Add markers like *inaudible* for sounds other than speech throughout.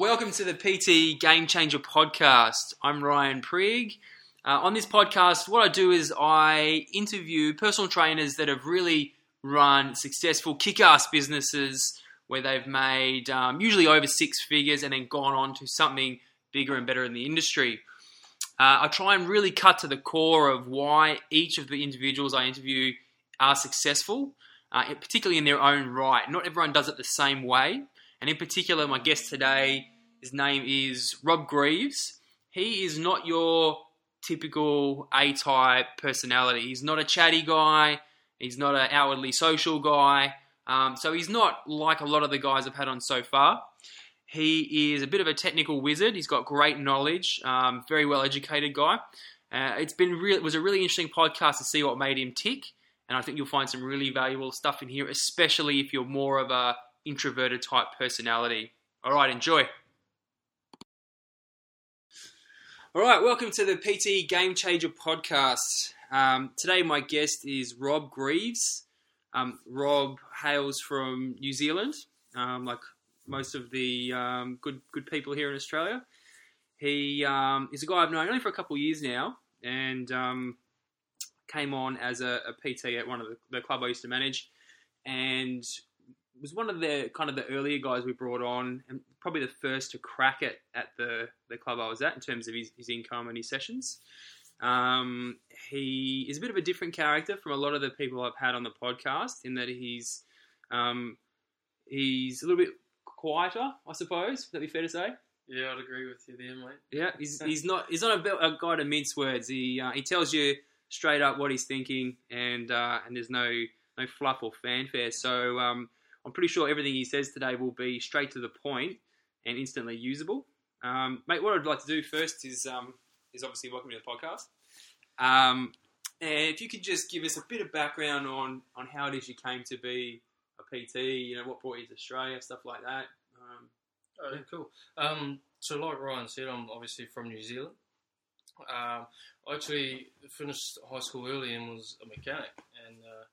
Welcome to the PT Game Changer podcast. I'm Ryan Prigg. Uh, on this podcast, what I do is I interview personal trainers that have really run successful kick ass businesses where they've made um, usually over six figures and then gone on to something bigger and better in the industry. Uh, I try and really cut to the core of why each of the individuals I interview are successful, uh, particularly in their own right. Not everyone does it the same way. And in particular, my guest today, his name is Rob Greaves. He is not your typical A type personality. He's not a chatty guy, he's not an outwardly social guy. Um, so he's not like a lot of the guys I've had on so far. He is a bit of a technical wizard. He's got great knowledge, um, very well educated guy. Uh, it's been real. It was a really interesting podcast to see what made him tick, and I think you'll find some really valuable stuff in here, especially if you're more of a introverted type personality. All right, enjoy. All right, welcome to the PT Game Changer podcast. Um, today, my guest is Rob Greaves. Um, Rob hails from New Zealand, um, like most of the um, good good people here in Australia. He um, is a guy I've known only for a couple of years now, and um, came on as a, a, PT at one of the, the club I used to manage, and was one of the kind of the earlier guys we brought on, and probably the first to crack it at the, the club I was at in terms of his, his income and his sessions. Um, he is a bit of a different character from a lot of the people I've had on the podcast in that he's um, he's a little bit quieter, I suppose. Would that be fair to say? Yeah, I'd agree with you there, mate. Yeah, he's, he's not he's not a, a guy to mince words. He uh, he tells you straight up what he's thinking, and uh, and there's no no fluff or fanfare. So um, I'm pretty sure everything he says today will be straight to the point and instantly usable. Um, mate, what I'd like to do first is um, is obviously welcome to the podcast. Um, and if you could just give us a bit of background on, on how it is you came to be a PT, you know, what brought you to Australia, stuff like that. Um, oh, yeah, cool. Um, so, like Ryan said, I'm obviously from New Zealand. Um, I actually finished high school early and was a mechanic, and uh,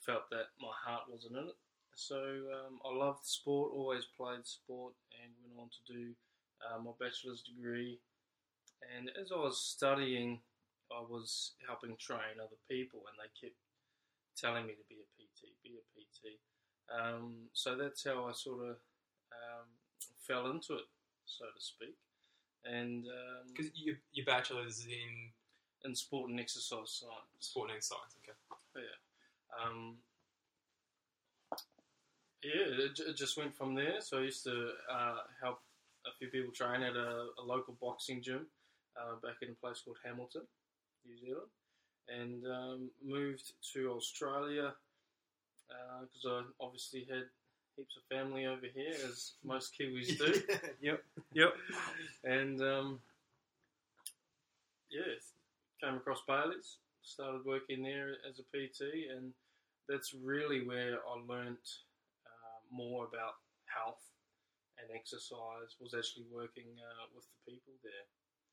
felt that my heart wasn't in it. So um, I loved sport, always played sport, and went on to do uh, my bachelor's degree. And as I was studying, I was helping train other people, and they kept telling me to be a PT, be a PT. Um, so that's how I sort of um, fell into it, so to speak. And because um, your your bachelor's in in sport and exercise science, sport and exercise, okay, yeah. Um, yeah, it, it, just went from there. So I used to uh, help a few people train at a, a local boxing gym uh, back in a place called Hamilton, New Zealand, and um, moved to Australia because uh, I obviously had heaps of family over here, as most Kiwis do. *laughs* yep, yep. And um, yeah, came across Bailey's, started working there as a PT, and that's really where I learnt more about health and exercise was actually working uh, with the people there.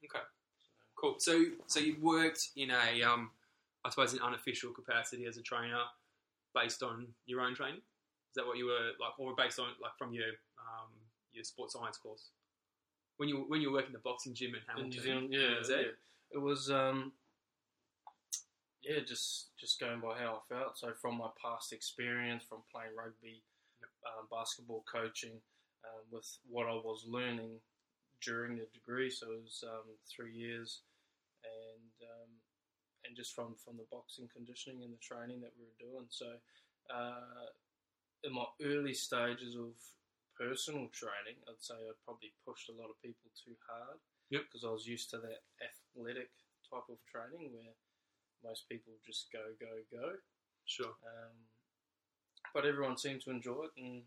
Okay, so, cool. So, so you worked in a, um, I suppose, an unofficial capacity as a trainer, based on your own training. Is that what you were like, or based on like from your um, your sports science course? When you when you were working the boxing gym in Hamilton, in Zealand, yeah, was yeah. it was. Um, yeah, just just going by how I felt. So from my past experience, from playing rugby, um, basketball coaching um, with what I was learning during the degree. So it was um, three years, and um, and just from from the boxing conditioning and the training that we were doing. So uh, in my early stages of personal training, I'd say I probably pushed a lot of people too hard. Yep. Because I was used to that athletic type of training where most people just go, go, go. Sure. Um, but everyone seemed to enjoy it. And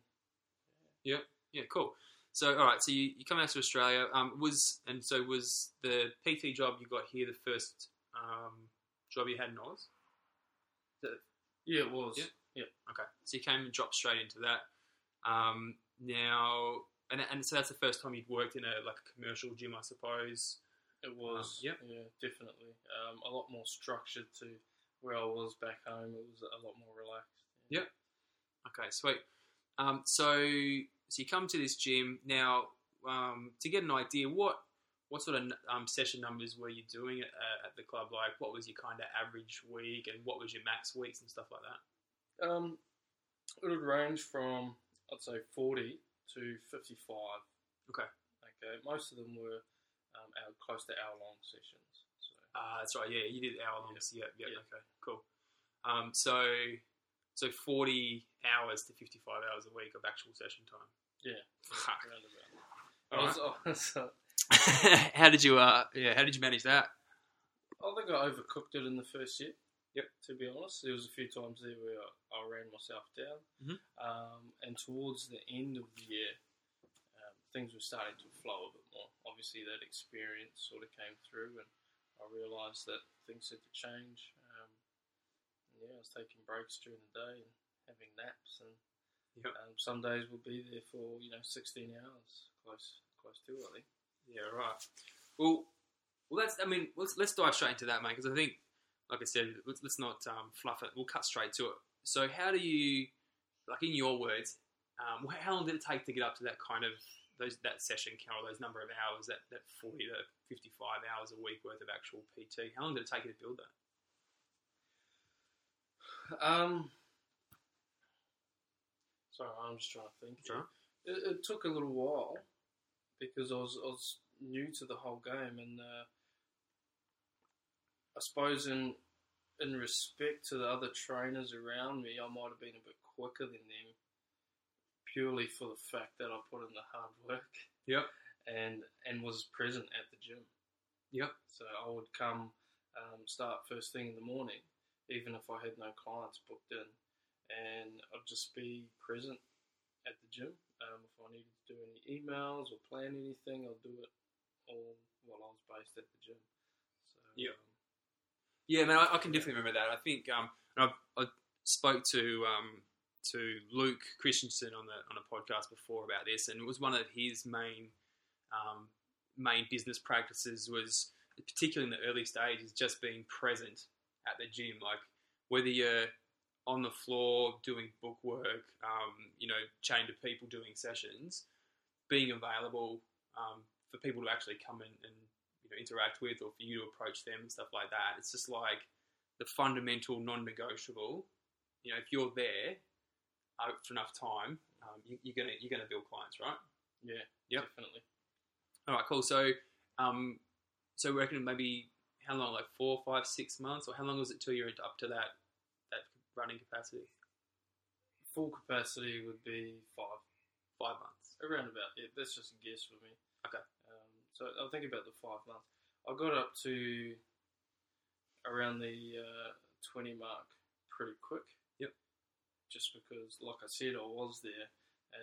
yeah, yeah, cool. So, all right, so you, you come out to Australia. Um, was and so was the PT job you got here the first um, job you had in Oz? yeah, it was. Yeah, yeah. Okay, so you came and dropped straight into that. Um, now, and and so that's the first time you'd worked in a like a commercial gym, I suppose. It was. Um, yeah, definitely. Um, a lot more structured to where I was back home. It was a lot more relaxed. Yeah. Okay, sweet. Um, so, so you come to this gym now. um, to get an idea, what what sort of um, session numbers were you doing at, uh, at the club? Like, what was your kind of average week, and what was your max weeks and stuff like that? Um, it would range from I'd say forty to fifty-five. Okay. Okay. Most of them were um, hour, close to hour-long sessions. So Uh, that's right. Yeah, you did hour longs. Yeah, yeah. Yeah. Okay, cool. Um, so so forty hours to fifty five hours a week of actual session time. Yeah. Fuck. round about. All was, I, was, uh, how did you? Uh, yeah, how did you manage that? I think I overcooked it in the first year. Yep. To be honest, there was a few times there where I, I ran myself down, Mhm. um, and towards the end of the year, um, things were starting to flow a bit more. Obviously, that experience sort of came through, and I realised that things had to change. Yeah, I was taking breaks during the day and having naps, and Yep. um, some days would be there for you know 16 hours, close close to I think. Yeah, right. Well, well, that's. I mean, let's let's dive straight into that, mate. Because I think, like I said, let's, let's not um, fluff it. We'll cut straight to it. So, how do you, like in your words, um, how long did it take to get up to that kind of those that session, Carol? Those number of hours, that that forty to fifty-five hours a week worth of actual PT. How long did it take you to build that? Um, sorry, I'm just trying to think. Sure. It, it took a little while because I was I was new to the whole game, and uh, I suppose in in respect to the other trainers around me, I might have been a bit quicker than them, purely for the fact that I put in the hard work. Yep. And and was present at the gym. Yep. So I would come, um, start first thing in the morning, even if I had no clients booked in, and I'd just be present at the gym. Um, if I needed to do any emails or plan anything, I'll do it all while I was based at the gym. So Yep. um, Yeah, man, I, I can definitely remember that. I think um, and I, I spoke to um, to Luke Christensen on the on a podcast before about this, and it was one of his main um, main business practices was, particularly in the early stages, just being present at the gym. Like whether you're on the floor doing book work, um, you know, chatting to people doing sessions, being available um, for people to actually come in and you know, interact with or for you to approach them and stuff like that. It's just like the fundamental non-negotiable. You know, if you're there uh, for enough time, um, you, you're gonna you're gonna build clients, right? yeah, Yep. definitely. All right, cool. So, um, so we reckon maybe how long? Like four, five, six months, or how long was it till you're up to that that running capacity? Full capacity would be five, Five months. around about. Yeah, that's just a guess for me. Okay. Um, so I'll think about the five months. I got up to around the uh, 20 mark pretty quick. Yep. Just because, like I said, I was there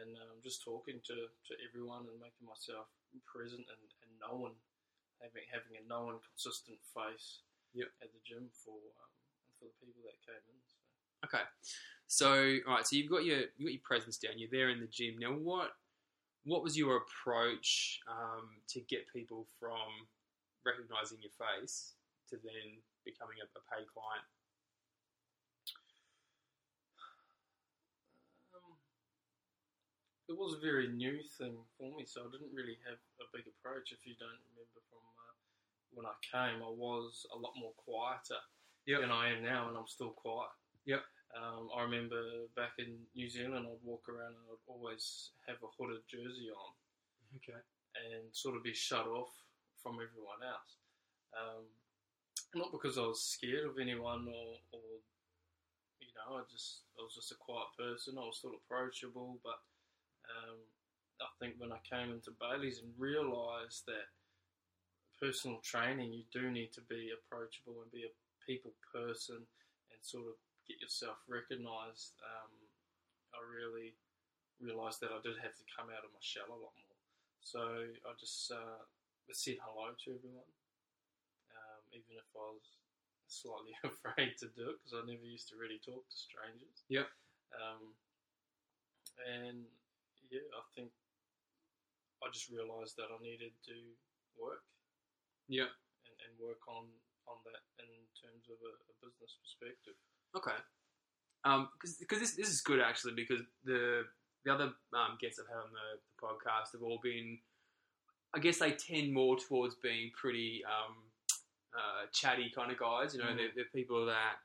and um, just talking to, to everyone and making myself present and, and known, having having a known, consistent face Yep. at the gym for um, for the people that came in. So. Okay. So, all right. So you've got your you got your presence down. You're there in the gym now. What what was your approach um, to get people from recognizing your face to then becoming a, a paid client? It was a very new thing for me, so I didn't really have a big approach. If you don't remember from uh, when I came, I was a lot more quieter Yep. than I am now, and I'm still quiet. Yep. Um, I remember back in New Zealand, I'd walk around and I'd always have a hooded jersey on Okay. and sort of be shut off from everyone else. Um, not because I was scared of anyone or, or you know, I just I was just a quiet person. I was still approachable, but um, I think when I came into Bailey's and realised that personal training, you do need to be approachable and be a people person and sort of get yourself recognised. Um, I really realised that I did have to come out of my shell a lot more. So I just uh, said hello to everyone, um, even if I was slightly *laughs* afraid to do it because I never used to really talk to strangers. Yep. Um, and yeah, I think I just realised that I needed to work Yeah. and, and work on, on that in terms of a, a business perspective. Okay. Um, because this this is good actually because the the other um, guests I've had on the, the podcast have all been I guess they tend more towards being pretty um, uh, chatty kind of guys. You know, Mm. they're, they're people that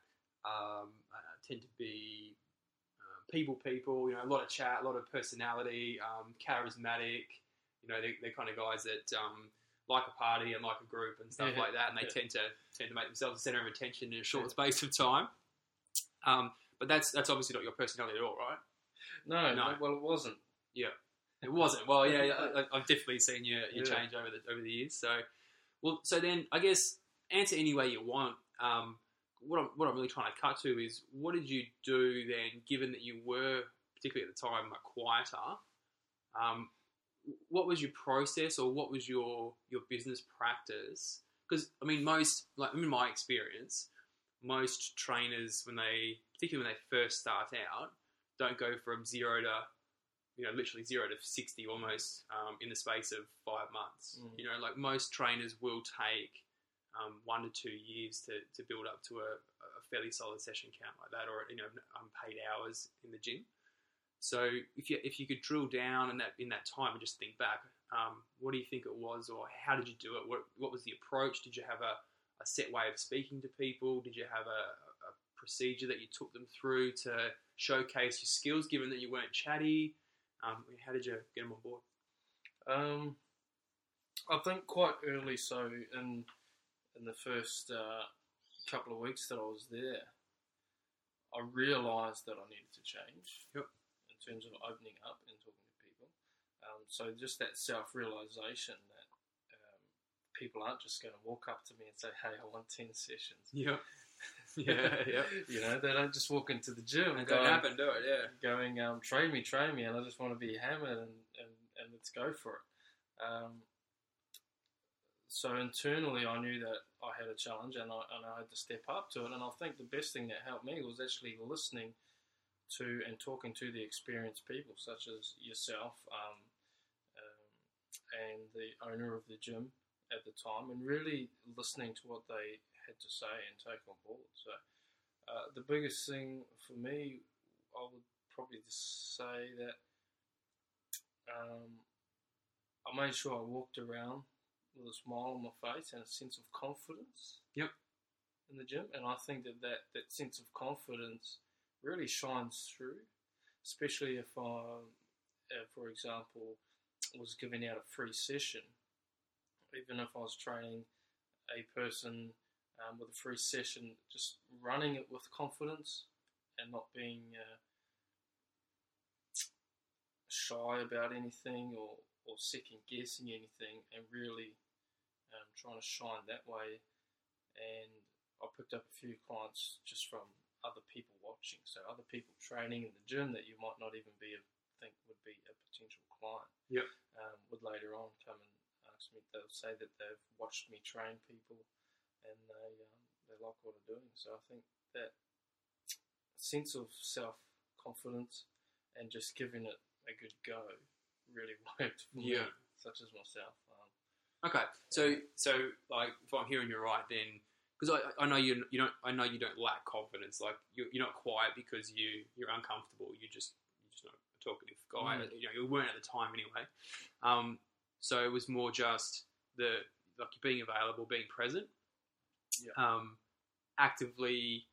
um, uh, tend to be people people. You know, a lot of chat, a lot of personality, um, charismatic. You know, they're, they're kind of guys that um, like a party and like a group and stuff Yeah, like that, and they yeah. tend to tend to make themselves the center of attention in a short space of time. Um, but that's that's obviously not your personality at all, right? No, No. well, it wasn't. Yeah, it wasn't. Well, yeah, yeah I, I've definitely seen your, your Yeah. change over the over the years. So, well, so then I guess answer any way you want. Um, what I'm what I'm really trying to cut to is what did you do then, given that you were particularly at the time like quieter? Um, what was your process, or what was your your business practice? Because I mean, most like in my experience, most trainers when they, particularly when they first start out, don't go from zero to you know, literally zero to 60 almost um, in the space of five months. Mm. You know, like most trainers will take um, one to two years to, to build up to a, a fairly solid session count like that or, you know, unpaid hours in the gym. So if you, if you could drill down in that, in that time and just think back, um, what do you think it was or how did you do it? What, what was the approach? Did you have a, a set way of speaking to people? Did you have a, a procedure that you took them through to showcase your skills given that you weren't chatty? Um, how did you get them on board? Um, I think quite early, so in in the first uh, couple of weeks that I was there, I realised that I needed to change Yep. in terms of opening up and talking to people. Um, so just that self realisation that um, people aren't just going to walk up to me and say, "Hey, I want ten sessions." *laughs* Yeah, yeah, yeah. you know, they don't just walk into the gym It and don't happen, do it? Yeah. going, um, train me, train me, and I just want to be hammered and, and, and let's go for it. Um, so internally, I knew that I had a challenge and I, and I had to step up to it. And I think the best thing that helped me was actually listening to and talking to the experienced people, such as yourself um, um, and the owner of the gym at the time, and really listening to what they had to say and take on board. So uh, the biggest thing for me, I would probably just say that um, I made sure I walked around with a smile on my face and a sense of confidence. Yep. In the gym, and I think that that, that sense of confidence really shines through, especially if I, uh, for example, was giving out a free session. Even if I was training a person um, with a free session, just running it with confidence and not being uh, shy about anything or, or second guessing anything and really um, trying to shine that way. And I picked up a few clients just from other people watching, so other people training in the gym that you might not even be a, think would be a potential client. Yep. Um, would later on come and ask me. They'll say that they've watched me train people and they um, they like what I'm doing. So I think that sense of self confidence and just giving it a good go really *laughs* worked for Yeah. me, such as myself. Okay, so so like if I'm hearing you right, then because I, I know you you don't I know you don't lack confidence. Like you're, you're not quiet because you you're uncomfortable. You just you're just not a talkative guy. Mm. You know you weren't at the time anyway. Um, so it was more just the like being available, being present, Yeah. um, actively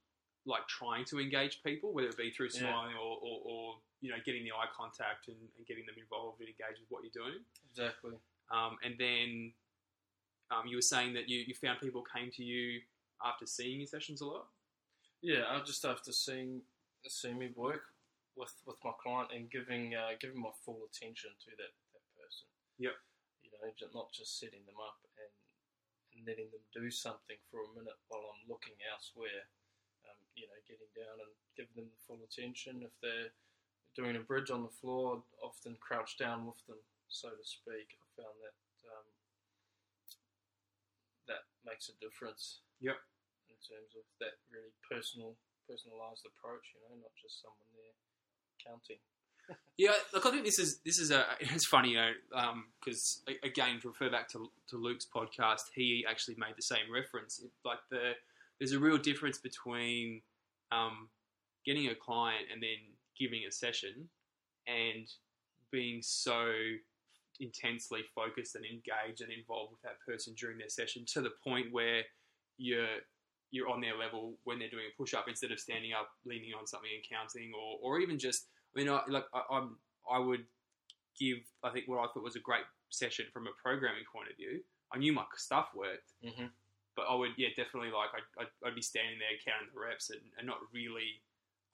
like trying to engage people, whether it be through Yeah. smiling or, or, or you know getting the eye contact and, and getting them involved and engaged with what you're doing. exactly. Um, and then um, you were saying that you, you found people came to you after seeing your sessions a lot. Yeah, I just have to see see me work with with my client and giving uh, giving my full attention to that, that person. Yep. You know, not just setting them up and, and letting them do something for a minute while I'm looking elsewhere. Um, you know, getting down and giving them the full attention. If they're doing a bridge on the floor, I'd often crouch down with them, so to speak. I found that um, that makes a difference Yep. in terms of that really personal, personalized approach. You know, not just someone there counting. *laughs* Yeah, look, I think this is this is a it's funny, you know, because again, to refer back to to Luke's podcast, he actually made the same reference. It, like the there's a real difference between um, getting a client and then giving a session and being so intensely focused and engaged and involved with that person during their session to the point where you're you're on their level when they're doing a push up instead of standing up, leaning on something and counting, or or even just I mean, I, like I, I'm I would give I think what I thought was a great session from a programming point of view. I knew my stuff worked, Mm-hmm. but I would yeah definitely like I'd, I'd, I'd be standing there counting the reps and, and not really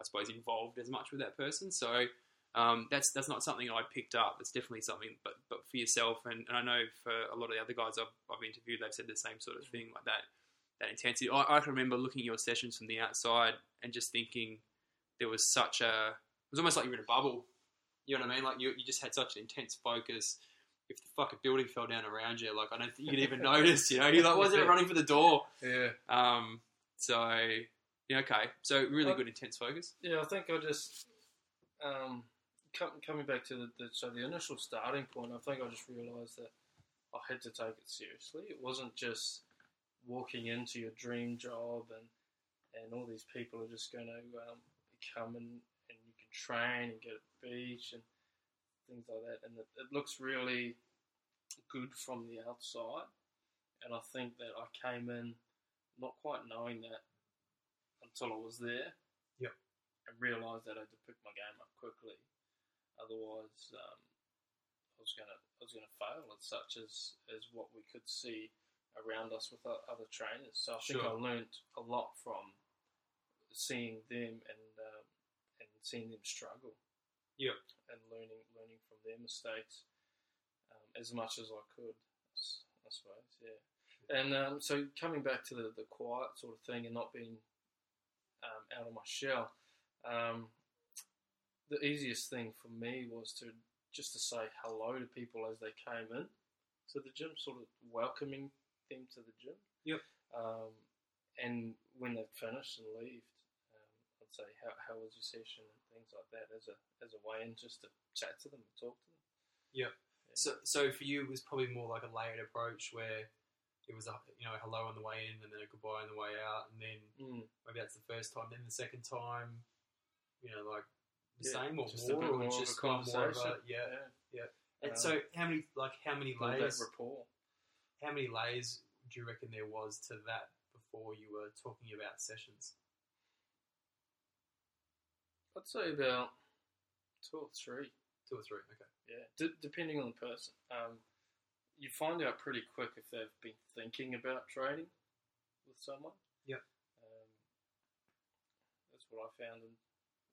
I suppose involved as much with that person. So um, that's that's not something I picked up. It's definitely something, but but for yourself and, and I know for a lot of the other guys I've, I've interviewed, they've said the same sort of thing like that that intensity. I, I can remember looking at your sessions from the outside and just thinking there was such a it was almost like you were in a bubble. You know what I mean? Like you, you just had such an intense focus. If the fucking building fell down around you, like I don't think you'd even *laughs* notice. You know, you're like, wasn't it running for the door? Yeah. Um, so yeah, okay. So really Well- good intense focus. Yeah, I think I just um, com- coming back to the, the so the initial starting point. I think I just realised that I had to take it seriously. It wasn't just walking into your dream job and and all these people are just going to um, come and and you can train and get at the beach and things like that. And it, it looks really good from the outside. And I think that I came in not quite knowing that until I was there and realised that I had to pick my game up quickly. Otherwise, um, I was gonna I was gonna fail as such as as what we could see around us with other trainers. So I think I learnt a lot from seeing them and um, and seeing them struggle. Yep. And learning learning from their mistakes um, as much as I could. I suppose, yeah. And um, so coming back to the, the quiet sort of thing and not being um, out of my shell, um, the easiest thing for me was to just to say hello to people as they came in to the gym, sort of welcoming them to the gym. Yep. Um, and when they'd finished and left, um, I'd say, how, "How was your session?" and things like that, as a as a way in just to chat to them and talk to them. Yep. So, so for you, it was probably more like a layered approach where it was a you know a hello on the way in and then a goodbye on the way out, and then Mm. maybe that's the first time. Then the second time, you know, like the Yeah, same or just a more, or more of a just kind more of a conversation. yeah. Yeah. And Um, so, how many like how many Build layers? that rapport. How many layers do you reckon there was to that before you were talking about sessions? I'd say about two or three. Two or three. Okay. Yeah, D- depending on the person. Um, you find out pretty quick if they've been thinking about trading with someone. Yep. Um, that's what I found. And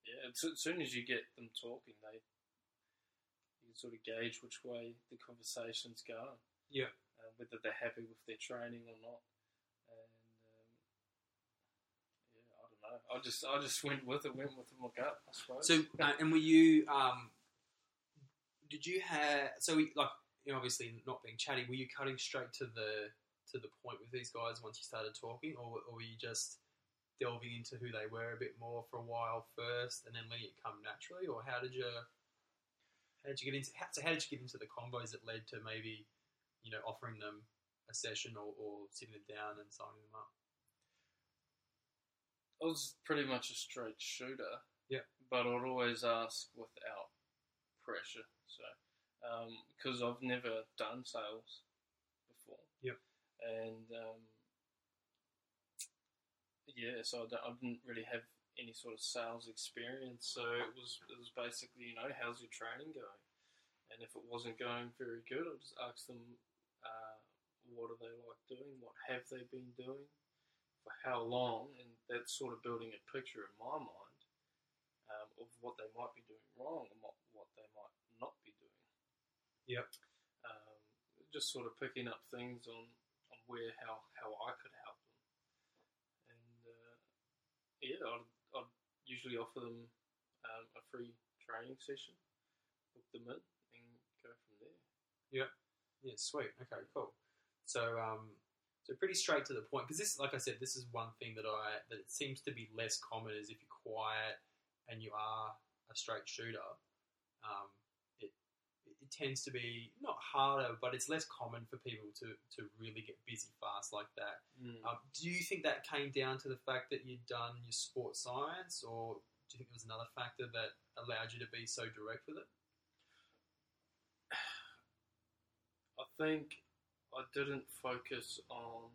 yeah, as soon as you get them talking, they you can sort of gauge which way the conversation's going. Yeah. Uh, whether they're happy with their training or not. And um, yeah, I don't know. I just I just went with it. Went with my gut. I suppose. So, uh, and were you? Um, did you have? So, we, like, you know, obviously not being chatty. Were you cutting straight to the to the point with these guys once you started talking, or, or were you just delving into who they were a bit more for a while first, and then letting it come naturally? Or how did you? How did you get into? How, so, how did you get into the combos that led to maybe, you know, offering them a session or, or sitting them down and signing them up? I was pretty much a straight shooter. Yeah. But I'd always ask without pressure. So, because I've never done sales before. Yeah. And um, yeah, so I, I didn't really have any sort of sales experience. So it was it was basically you know how's your training going, and if it wasn't going very good, I'd just ask them uh, what are they like doing, what have they been doing, for how long, and that's sort of building a picture in my mind um, of what they might be doing wrong and what, what they might not be doing. Yep. Um, just sort of picking up things on, on where how, how I could help them. And uh, yeah, I'd, I'd usually offer them um, a free training session, book them in, and go from there. Yeah, Yeah. sweet. Okay, cool. So, um, so pretty straight to the point because this, like I said, this is one thing that I that it seems to be less common is if you're quiet and you are a straight shooter, um, tends to be not harder, but it's less common for people to to really get busy fast like that. Um, do you think that came down to the fact that you'd done your sports science, or do you think there was another factor that allowed you to be so direct with it? *sighs* I think I didn't focus on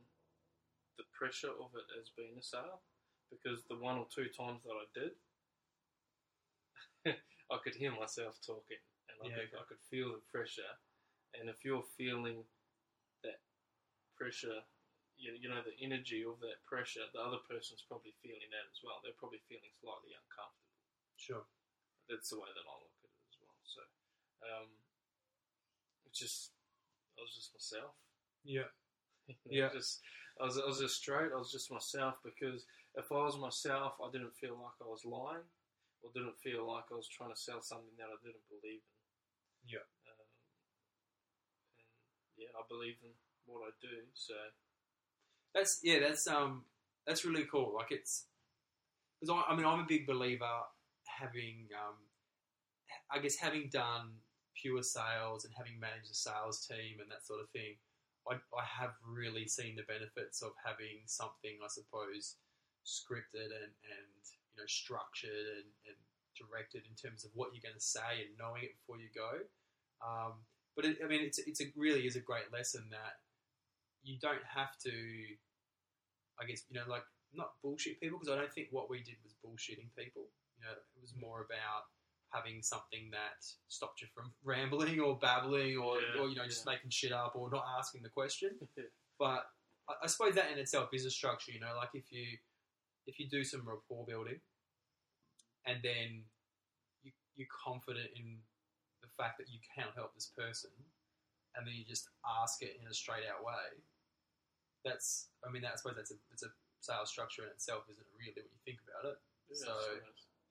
the pressure of it as being a sale because the one or two times that I did, *laughs* I could hear myself talking and I, Yeah, could, okay. I could feel the pressure. And if you're feeling that pressure, you, you know, the energy of that pressure, the other person's probably feeling that as well. They're probably feeling slightly uncomfortable Sure. that's the way that I look at it as well. So, um, it's just I was just myself. Yeah. *laughs* Yeah. Just I was I was just straight. I was just myself because if I was myself, I didn't feel like I was lying, or didn't feel like I was trying to sell something that I didn't believe in. Yeah. Um, and yeah, I believe in what I do. So That's yeah. That's um. That's really cool. Like it's because I, I mean I'm a big believer having um. I guess having done pure sales and having managed a sales team and that sort of thing, I, I have really seen the benefits of having something I suppose scripted and, and you know structured and, and directed in terms of what you're going to say and knowing it before you go. Um, but it, I mean, it's it's a really is a great lesson that you don't have to. I guess you know, like not bullshit people because I don't think what we did was bullshitting people. You know, it was more about having something that stopped you from *laughs* rambling or babbling or, Yeah, or you know just yeah. making shit up or not asking the question. Yeah. *laughs* But I, I suppose that in itself is a structure. You know, like if you if you do some rapport building and then you, you're confident in the fact that you can help this person and then you just ask it in a straight out way that's I mean that, I suppose that's a it's a sales structure in itself isn't it really when you think about it. Yeah, So- so,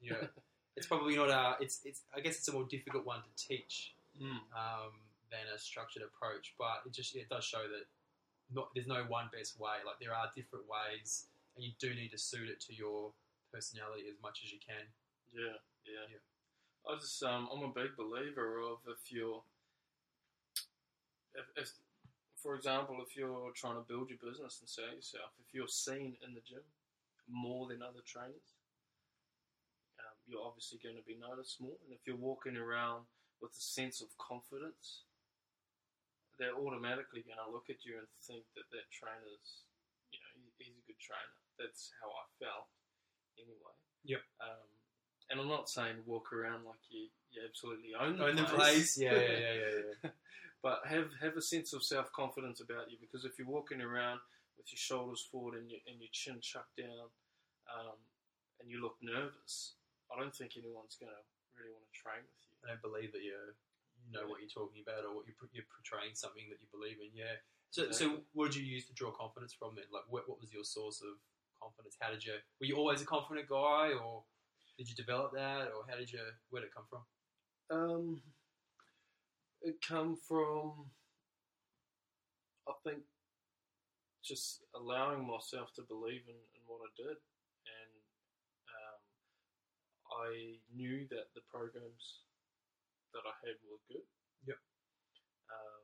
yeah *laughs* it's probably not a it's it's I guess it's a more difficult one to teach mm, um, than a structured approach but it just it does show that not there's no one best way like there are different ways and you do need to suit it to your personality as much as you can yeah, yeah, Yeah. I just um, I'm a big believer of if you're if, if for example, if you're trying to build your business and sell yourself, if you're seen in the gym more than other trainers, um, you're obviously going to be noticed more. And if you're walking around with a sense of confidence, they're automatically going to look at you and think that that trainer's, you know, he's a good trainer. That's how I felt, anyway. Yep. Um, and I'm not saying walk around like you, you absolutely own the own the place. place yeah yeah yeah yeah, yeah. *laughs* but have have a sense of self confidence about you because if you're walking around with your shoulders forward and your and your chin chucked down, um, and you look nervous, I don't think anyone's going to really want to train with you. I don't believe that you you know what you're talking about or what you're, you're portraying something that you believe in. Yeah. So, so what did you use to draw confidence from then? Like, what, what was your source of confidence? How did you? Were you always a confident guy, or did you develop that, or how did you? Where did it come from? Um, it come from, I think, just allowing myself to believe in, in what I did, and um, I knew that the programs that I had were good. Yep. Um,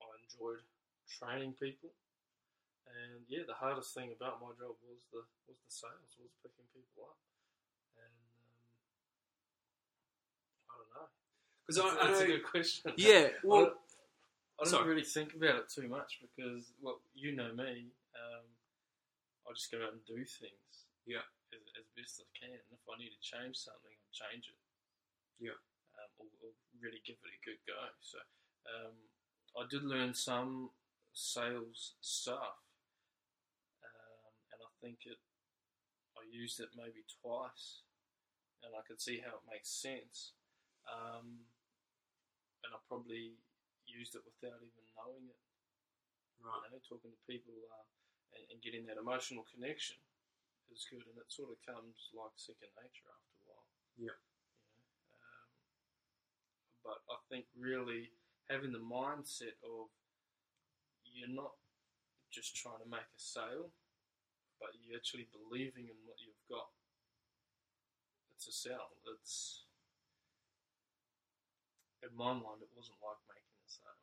I enjoyed training people, and yeah, the hardest thing about my job was the was the sales, was picking people up, and um, I don't know. Because I, I That's a good question. Yeah, I well, don't, I don't really think about it too much because, well, you know me. Um, I just go out and do things. Yeah. As, as best I can. And if I need to change something, I'll change it. Yeah. Um, or, or really give it a good go. So, um, I did learn some sales stuff, I think it. I used it maybe twice, and I could see how it makes sense. Um, and I probably used it without even knowing it. Right. You know, talking to people uh, and, and getting that emotional connection is good, and it sort of comes like second nature after a while. Yeah. You know, um, but I think really having the mindset of you're not just trying to make a sale, but you're actually believing in what you've got. It's a sell. It's in my mind, it wasn't like making a sale.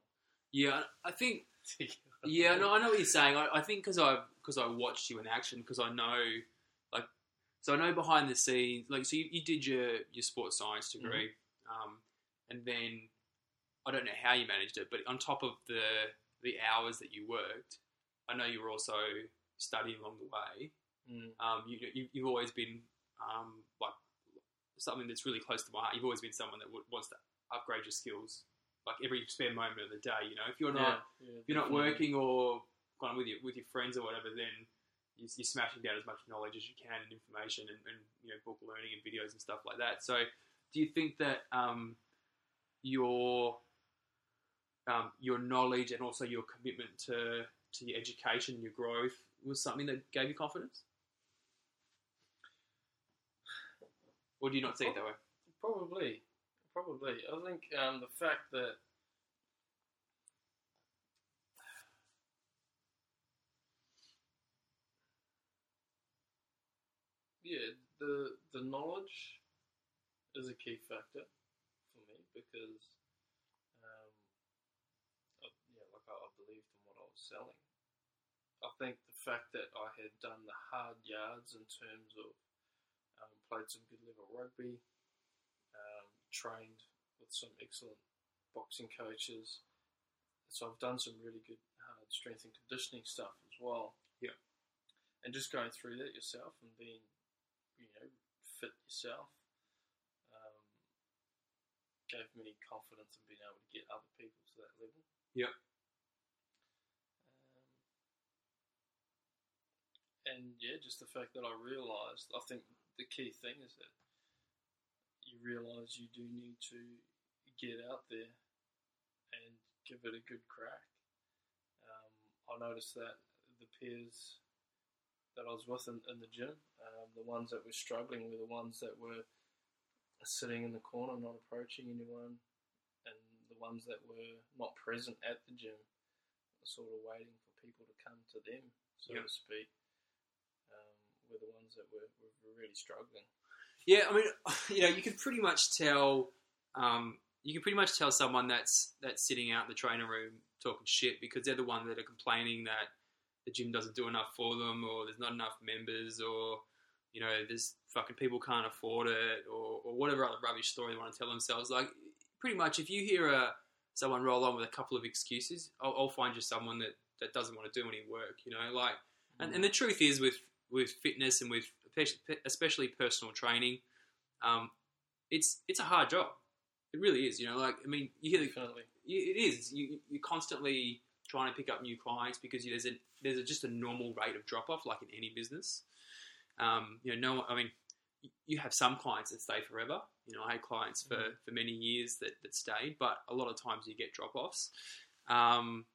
yeah, I think *laughs* Yeah, no, I know what you're saying. I, I think because I because I watched you in action, because I know, like, so I know behind the scenes. Like, so you, you did your your sports science degree, um, and then I don't know how you managed it, but on top of the the hours that you worked, I know you were also studying along the way. Mm. Um, you, you you've always been um, like something that's really close to my heart. You've always been someone that w- wants to upgrade your skills, like every spare moment of the day. You know, if you're not yeah, yeah, if you're not working or going with your with your friends or whatever, then you- you're smashing down as much knowledge as you can and information and, and you know book learning and videos and stuff like that. So, do you think that um, your um, your knowledge and also your commitment to to your education, your growth, was something that gave you confidence, or do you not see it that way? Probably, probably. I think um, the fact that yeah, the the knowledge is a key factor for me because um, I, yeah, like I, I believed in what I was selling. I think the fact that I had done the hard yards in terms of um, played some good level rugby, um, trained with some excellent boxing coaches. So I've done some really good hard strength and conditioning stuff as well. Yeah. And just going through that yourself and being, you know, fit yourself, um, gave me confidence in being able to get other people to that level. Yep. And yeah, just the fact that I realised, I think the key thing is that you realise you do need to get out there and give it a good crack. Um, I noticed that the peers that I was with in, in the gym, um, the ones that were struggling were the ones that were sitting in the corner, not approaching anyone, and the ones that were not present at the gym, sort of waiting for people to come to them, so Yep. to speak, were the ones that were, were really struggling. Yeah, I mean, *sighs* you know, you can pretty much tell. Um, you can pretty much tell someone that's that's sitting out in the trainer room talking shit because they're the one that are complaining that the gym doesn't do enough for them, or there's not enough members, or you know, there's fucking people can't afford it, or, or whatever other rubbish story they want to tell themselves. Like, pretty much, if you hear a someone roll on with a couple of excuses, I'll, I'll find you someone that, that doesn't want to do any work. You know, like, and, and the truth is with with fitness and with especially- personal training, um, it's it's a hard job. It really is. You know, like I mean, you hear the, Definitely. it is. You you're constantly trying to pick up new clients because there's a there's a, just a normal rate of drop off, like in any business. Um, you know, no, I mean, you have some clients that stay forever. You know, I had clients for, Mhm. for many years that, that stayed, but a lot of times you get drop offs. Um,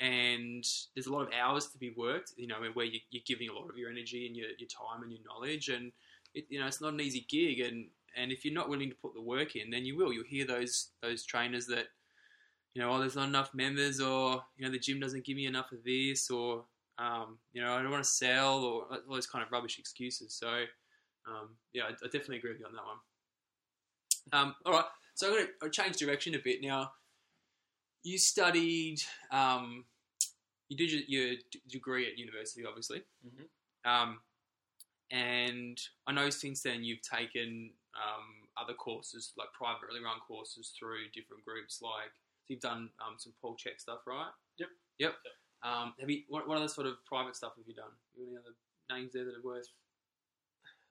and there's a lot of hours to be worked, you know, where you, you're giving a lot of your energy and your, your time and your knowledge. And, it, you know, it's not an easy gig. And, and if you're not willing to put the work in, then you will. You'll hear those those trainers that, you know, oh, there's not enough members, or you know, the gym doesn't give me enough of this, or um, you know, I don't want to sell, or all those kind of rubbish excuses. So, um, yeah, I, I definitely agree with you on that one. Um, all right, so I'm going to change direction a bit now. You studied, um, you did your, your d- degree at university, obviously. Mhm. Um, and I know since then you've taken um, other courses, like privately run courses through different groups. Like so you've done um, some Paul Chek stuff, right? Yep. Yep. Yep. Um, have you? What, what other sort of private stuff have you done? Any other names there that are worth?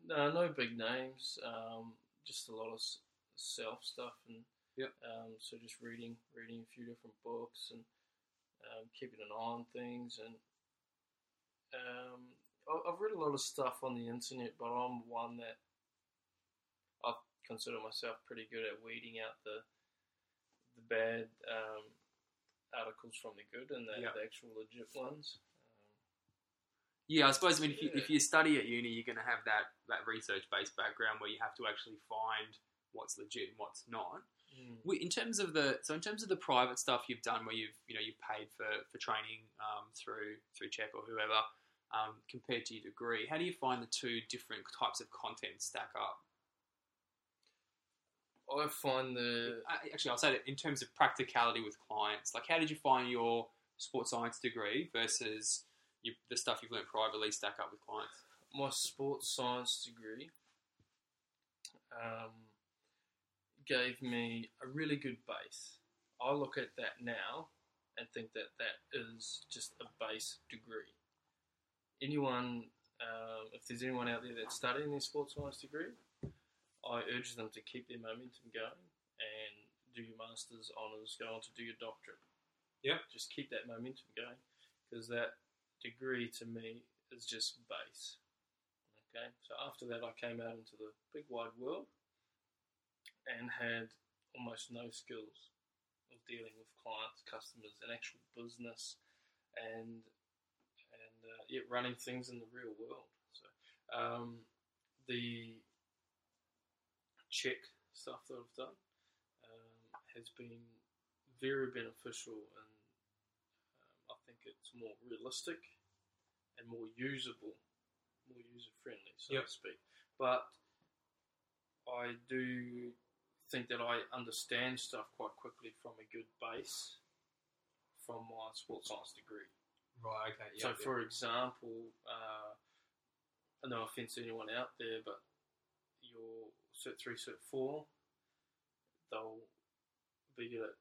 No, no big names. Um, just a lot of self stuff, and Yep. um, so just reading, reading a few different books, and um, keeping an eye on things. And um, I- I've read a lot of stuff on the internet, but I'm one that I consider myself pretty good at weeding out the the bad um, articles from the good and the, the actual legit ones. Um, Yeah, I suppose. I mean, if you, Yeah. if you study at uni, you're going to have that that research based background where you have to actually find what's legit and what's not. Mm. We- In terms of the so in terms of the private stuff you've done, where you've you know you've paid for, for training um, through through Chek or whoever, um, compared to your degree, how do you find the two different types of content stack up? I find the Actually, I'll say that in terms of practicality with clients, like how did you find your sports science degree versus you, the stuff you've learned privately stack up with clients? my sports science degree um, gave me a really good base. I look at that now and think that that is just a base degree. Anyone, um, if there's anyone out there that's studying their sports science degree, I urge them to keep their momentum going and do your master's honours, go on to do your doctorate. Yep. Just keep that momentum going because that degree to me is just base. Okay, so after that, I came out into the big wide world and had almost no skills of dealing with clients, customers, and actual business, and and uh, yet running things in the real world. So um, the Chek stuff that I've done um, has been very beneficial, and um, I think it's more realistic and more usable, more user friendly, so Yep. to speak. But I do think that I understand stuff quite quickly from a good base from my sports science degree. Right. Okay. So, yeah, for example, uh, no offense to anyone out there, but your Cert 3, Cert 4, they'll be good at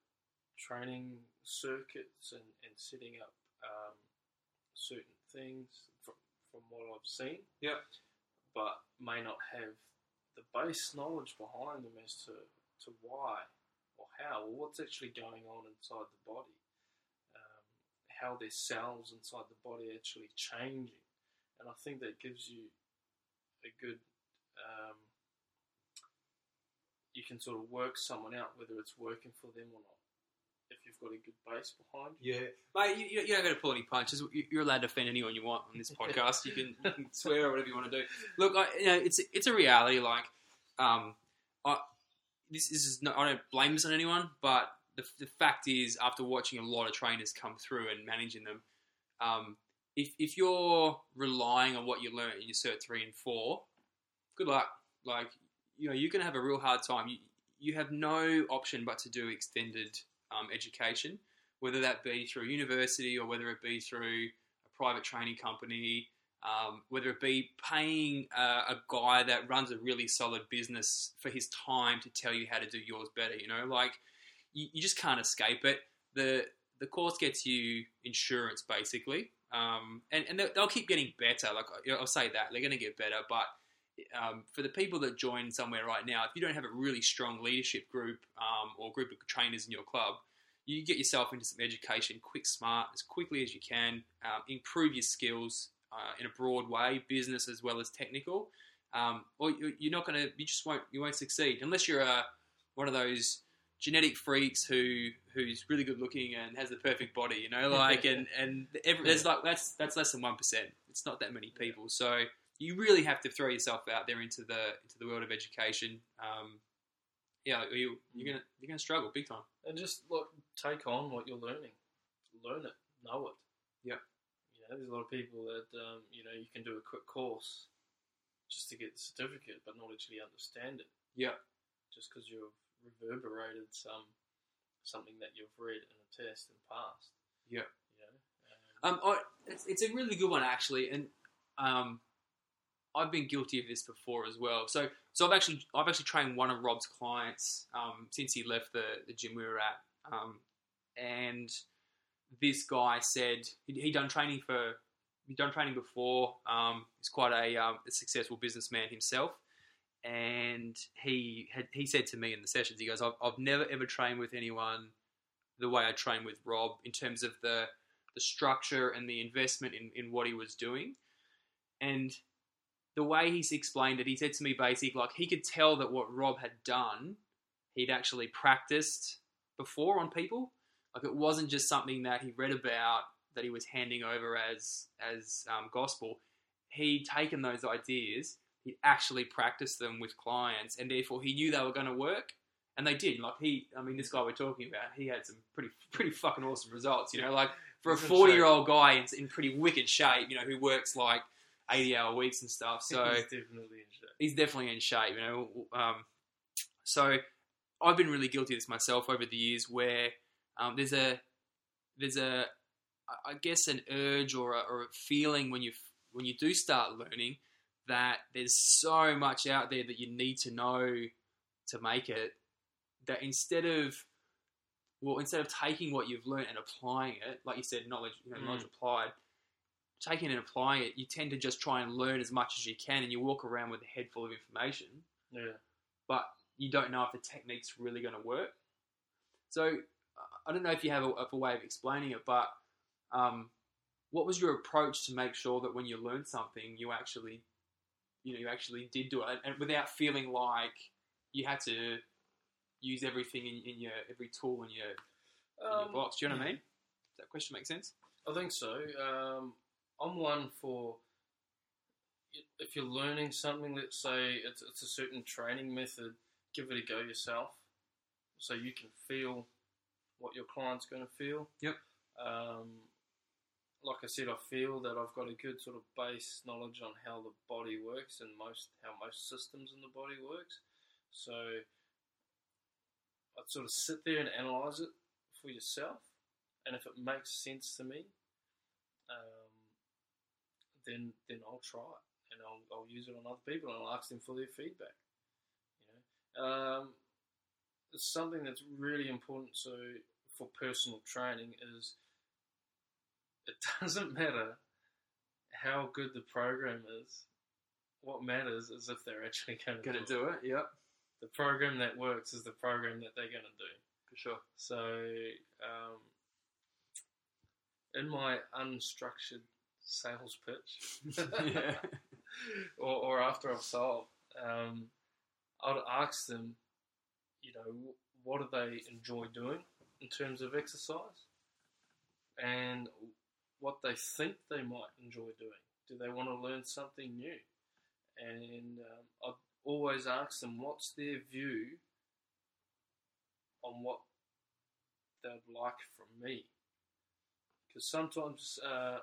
training circuits and, and setting up um, certain things from, from what I've seen. Yep. But may not have the base knowledge behind them as to, to why or how or what's actually going on inside the body um, how their cells inside the body are actually changing. And I think that gives you a good, um, you can sort of work someone out whether it's working for them or not. If you've got a good base behind you. yeah. Mate, you, you don't got to pull any punches. You- You're allowed to offend anyone you want on this *laughs* podcast. You can, you can swear or whatever you want to do. Look, I, you know, it's it's a reality. Like, um, I this, this is not, I don't blame this on anyone, but the, the fact is, after watching a lot of trainers come through and managing them, um, if if you're relying on what you learn in your cert three and four, good luck. Like, you know, you're gonna have a real hard time. You you have no option but to do extended um, education whether that be through university or whether it be through a private training company, um, whether it be paying uh, a guy that runs a really solid business for his time to tell you how to do yours better. You know, like you, you just can't escape it. The the course gets you insurance basically, um, and and they'll, keep getting better. Like I'll say that they're going to get better, but um, for the people that join somewhere right now, if you don't have a really strong leadership group um, or group of trainers in your club, you get yourself into some education quick, smart, as quickly as you can. Um, improve your skills uh, in a broad way, business as well as technical. Um, or you- you're not going to, you just won't, you won't succeed unless you're a, one of those genetic freaks who who's really good looking and has the perfect body. You know, *laughs* like and and every, there's like that's that's less than one percent. It's not that many people, so you really have to throw yourself out there into the into the world of education. Um, yeah, you, you're gonna you're gonna struggle big time. And just look, take on what you're learning, learn it, know it. Yep. Know, there's a lot of people that um, you know you can do a quick course just to get the certificate, but not actually understand it. Yeah. Just because you've reverberated some something that you've read in a test and passed. Yep. You know. Um, I, it's, it's a really good one actually, and um, I've been guilty of this before as well. So, so I've actually I've actually trained one of Rob's clients um, since he left the the gym we were at, um, and this guy said he he done training for he'd done training before. Um, he's quite a, um, a successful businessman himself, and he had he said to me in the sessions, he goes, "I've, I've never ever trained with anyone the way I train with Rob in terms of the the structure and the investment in, in what he was doing. And the way he's explained it, he said to me basically like he could tell that what Rob had done, he'd actually practiced before on people. Like it wasn't just something that he read about that he was handing over as as um, gospel. He'd taken those ideas, he'd actually practiced them with clients, and therefore he knew they were going to work, and they did. Like he, I mean, this guy we're talking about, he had some pretty pretty fucking awesome results. You know, like for a forty year old guy in, in pretty wicked shape, you know, who works like eighty hour weeks and stuff. So He's definitely in shape. he's definitely in shape, you know. Um, so I've been really guilty of this myself over the years, where um, there's a there's a I guess an urge or a, or a feeling when you when you do start learning that there's so much out there that you need to know to make it that instead of well, instead of taking what you've learned and applying it, like you said, knowledge, you know, Mm. knowledge applied, taking and applying it, you tend to just try and learn as much as you can, and you walk around with a head full of information, Yeah. but you don't know if the technique's really going to work. So I don't know if you have a, a way of explaining it, but um, what was your approach to make sure that when you learned something, you actually, you know, you actually did do it, and without feeling like you had to use everything in, in your every tool in your, in your Um, box. Do you know what I mean? Does that question make sense? I think so. Um, I'm one for if you're learning something. Let's say it's it's a certain training method. Give it a go yourself, so you can feel what your client's going to feel. Yep. Um, like I said, I feel that I've got a good sort of base knowledge on how the body works and most how most systems in the body works. So I'd sort of sit there and analyze it for yourself, and if it makes sense to me, um, then then I'll try it and I'll, I'll use it on other people and I'll ask them for their feedback. You know, um, something that's really important. So for personal training is it *laughs* doesn't matter how good the program is. What matters is if they're actually going to Going do to it. do it? Yep, The program that works is the program that they're going to do. for sure. So, um, in my unstructured sales pitch, *laughs* *laughs* or, or after I've sold, um, I'd ask them, you know, what do they enjoy doing in terms of exercise, and what they think they might enjoy doing. Do they want to learn something new? And um, I'd always ask them, what's their view on what they'd like from me? Because sometimes uh,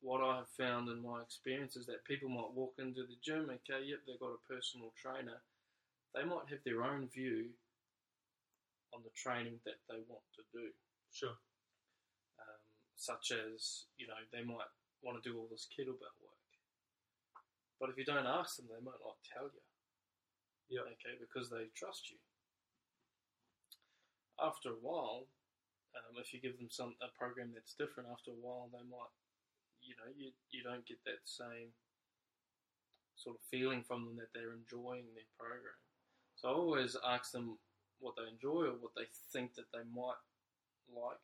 what I have found in my experience is that people might walk into the gym, okay, yep, they've got a personal trainer. They might have their own view on the training that they want to do, Sure. um, such as, you know, they might want to do all this kettlebell work. But if you don't ask them, they might not tell you. Yeah. Okay, because they trust you. After a while, um, if you give them some a program that's different, after a while they might, you know, you you don't get that same sort of feeling from them that they're enjoying their program. So I always ask them what they enjoy or what they think that they might like,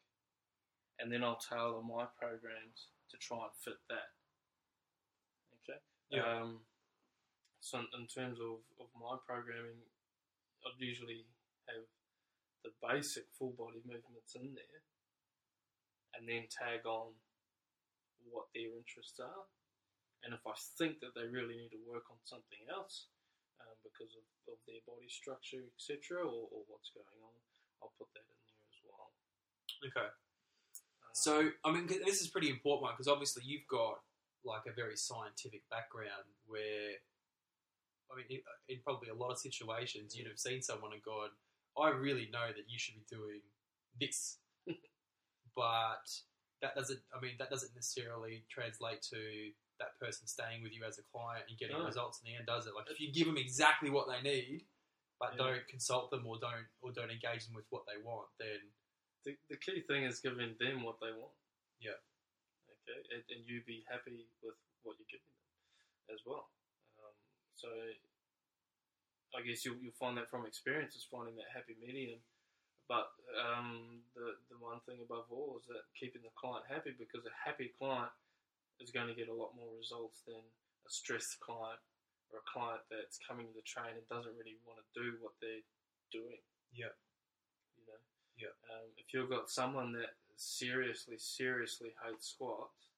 and then I'll tailor my programs to try and fit that. Okay. Yeah. Um, so in, in terms of, of my programming, I'd usually have the basic full body movements in there, and then tag on what their interests are. And if I think that they really need to work on something else um, because of, of their body structure, etc., or, or what's going on, I'll put that in there as well. Okay. Um, So, I mean, this is pretty important one because obviously you've got like a very scientific background where, I mean, in, in probably a lot of situations, you'd have seen someone and gone, I really know that you should be doing this. *laughs* but that doesn't, I mean, that doesn't necessarily translate to that person staying with you as a client and getting No. results in the end, does it? Like, if you give them exactly what they need, but Yeah. don't consult them or don't or don't engage them with what they want, then the, the key thing is giving them what they want. Yeah. Okay, and, and you be happy with what you're giving them as well. Um, so I guess you'll, you'll find that from experience is finding that happy medium. But um, the the one thing above all is that keeping the client happy because a happy client is going to get a lot more results than a stressed client or a client that's coming to the train and doesn't really want to do what they're doing. Yeah. You know. Yeah. Um, if you've got someone that seriously, seriously hates squats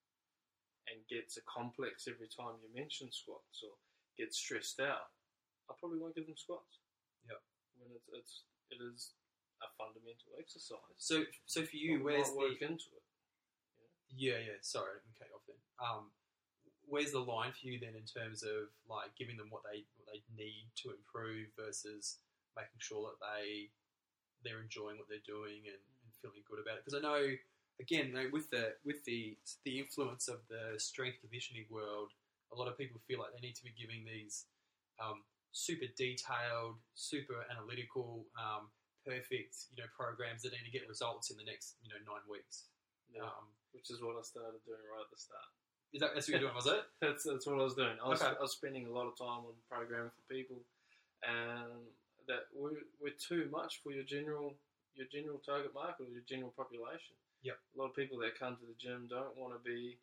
and gets a complex every time you mention squats or gets stressed out, I probably won't give them squats. Yeah. When it's it's it is a fundamental exercise. so so for you, we where's might work the into it? Yeah, yeah. Sorry, let me cut you off then. Um, where's the line for you then in terms of like giving them what they what they need to improve versus making sure that they they're enjoying what they're doing and, and feeling good about it? Because I know again you know, with the with the the influence of the strength conditioning world, a lot of people feel like they need to be giving these um, super detailed, super analytical, um, perfect, you know, programs that going to get results in the next, you know, nine weeks. Yeah, Um, which is what I started doing right at the start. is that that's what you're doing? Was it? *laughs* That's that's what I was doing. I was, Okay. I was spending a lot of time on programming for people, and that we're, we're too much for your general your general target market or your general population. Yep. A lot of people that come to the gym don't want to be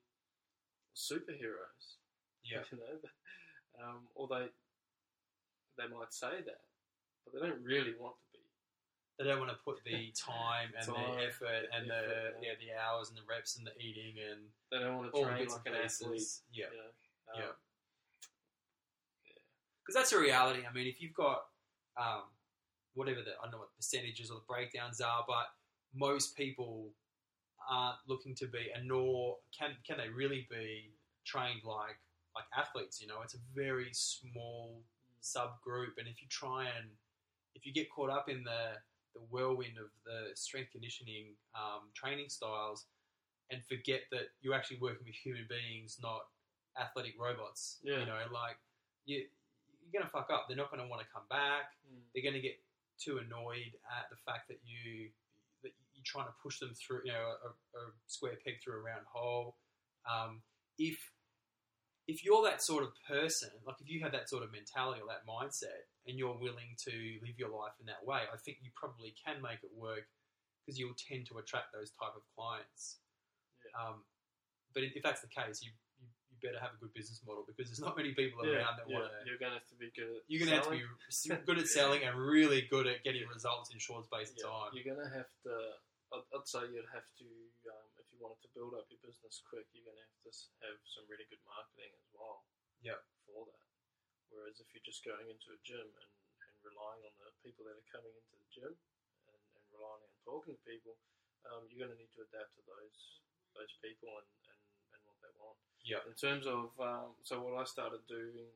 superheroes. Yeah. *laughs* You know, um, or they they might say that, but they don't really want to. They don't want to put the *laughs* time and Time, the effort and the effort, yeah the hours and the reps and the eating and They don't want to train like an athlete. Yeah, You know? Yeah. Um, because that's a reality. I mean, if you've got um, whatever the I don't know what the percentages or the breakdowns are, but most people aren't looking to be, and nor can can they really be trained like like athletes. You know, it's a very small subgroup, and if you try and if you get caught up in the the whirlwind of the strength conditioning um, training styles and forget that you're actually working with human beings, not athletic robots. Yeah. You know, like you you're gonna fuck up. They're not gonna want to come back. Mm. They're gonna get too annoyed at the fact that you that you're trying to push them through, you know, a, a square peg through a round hole. Um, if if you're that sort of person, like if you have that sort of mentality or that mindset, and you're willing to live your life in that way, I think you probably can make it work because you'll tend to attract those type of clients. Yeah. Um, but if that's the case, you, you you better have a good business model because there's not many people Yeah, around that yeah, want to. You're going to have to be good at. You're gonna have to be selling. good at selling and really good at getting results in short space of Yeah, time. You're going to have to. I'd, I'd say you'd have to, um, if you wanted to build up your business quick, you're going to have to have some really good marketing as well. Yep. For that. Whereas if you're just going into a gym and, and relying on the people that are coming into the gym and, and relying on talking to people, um, you're going to need to adapt to those those people and, and, and what they want. Yep. In terms of, um, so what I started doing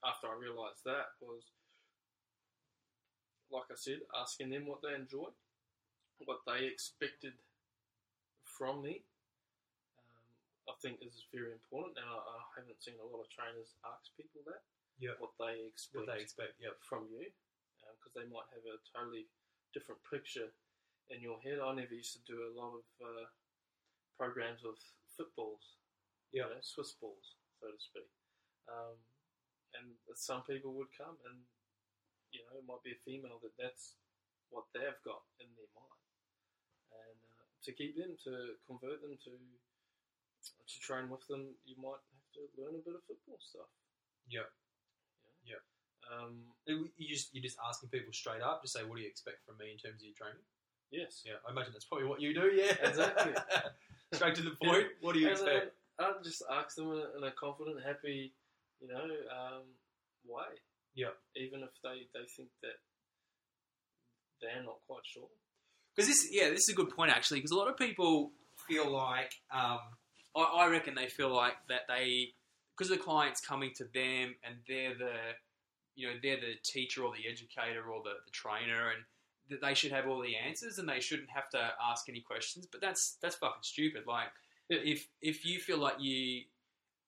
after I realised that was, like I said, asking them what they enjoy, what they expected from me. Um, I think is very important, and I, I haven't seen a lot of trainers ask people that. Yep. What they expect What they expect, yep. from you, because they might have a totally different picture in your head. I never used to do a lot of uh, programs with fitballs, Yep. you know, Swiss balls, so to speak. Um, and some people would come, and you know, it might be a female that that's what they've got in their mind, and uh, to keep them, to convert them to to train with them, you might have to learn a bit of fitball stuff. Yep. Yep. Um, You just you're just asking people straight up, just say, "What do you expect from me in terms of your training?" yes. Yeah, I imagine that's probably what you do. Yeah, Exactly. *laughs* straight to the point. What do you And expect? then I'd just ask them in a, confident, happy, you know, um, way. Yep. Even if they, they think that they're not quite sure. Because this, yeah, this is a good point actually. Because a lot of people feel like, um, I, I reckon they feel like that they, because the client's coming to them and they're the, you know, they're the teacher or the educator or the, the trainer, and that they should have all the answers and they shouldn't have to ask any questions. But that's that's fucking stupid. Like, if if you feel like you,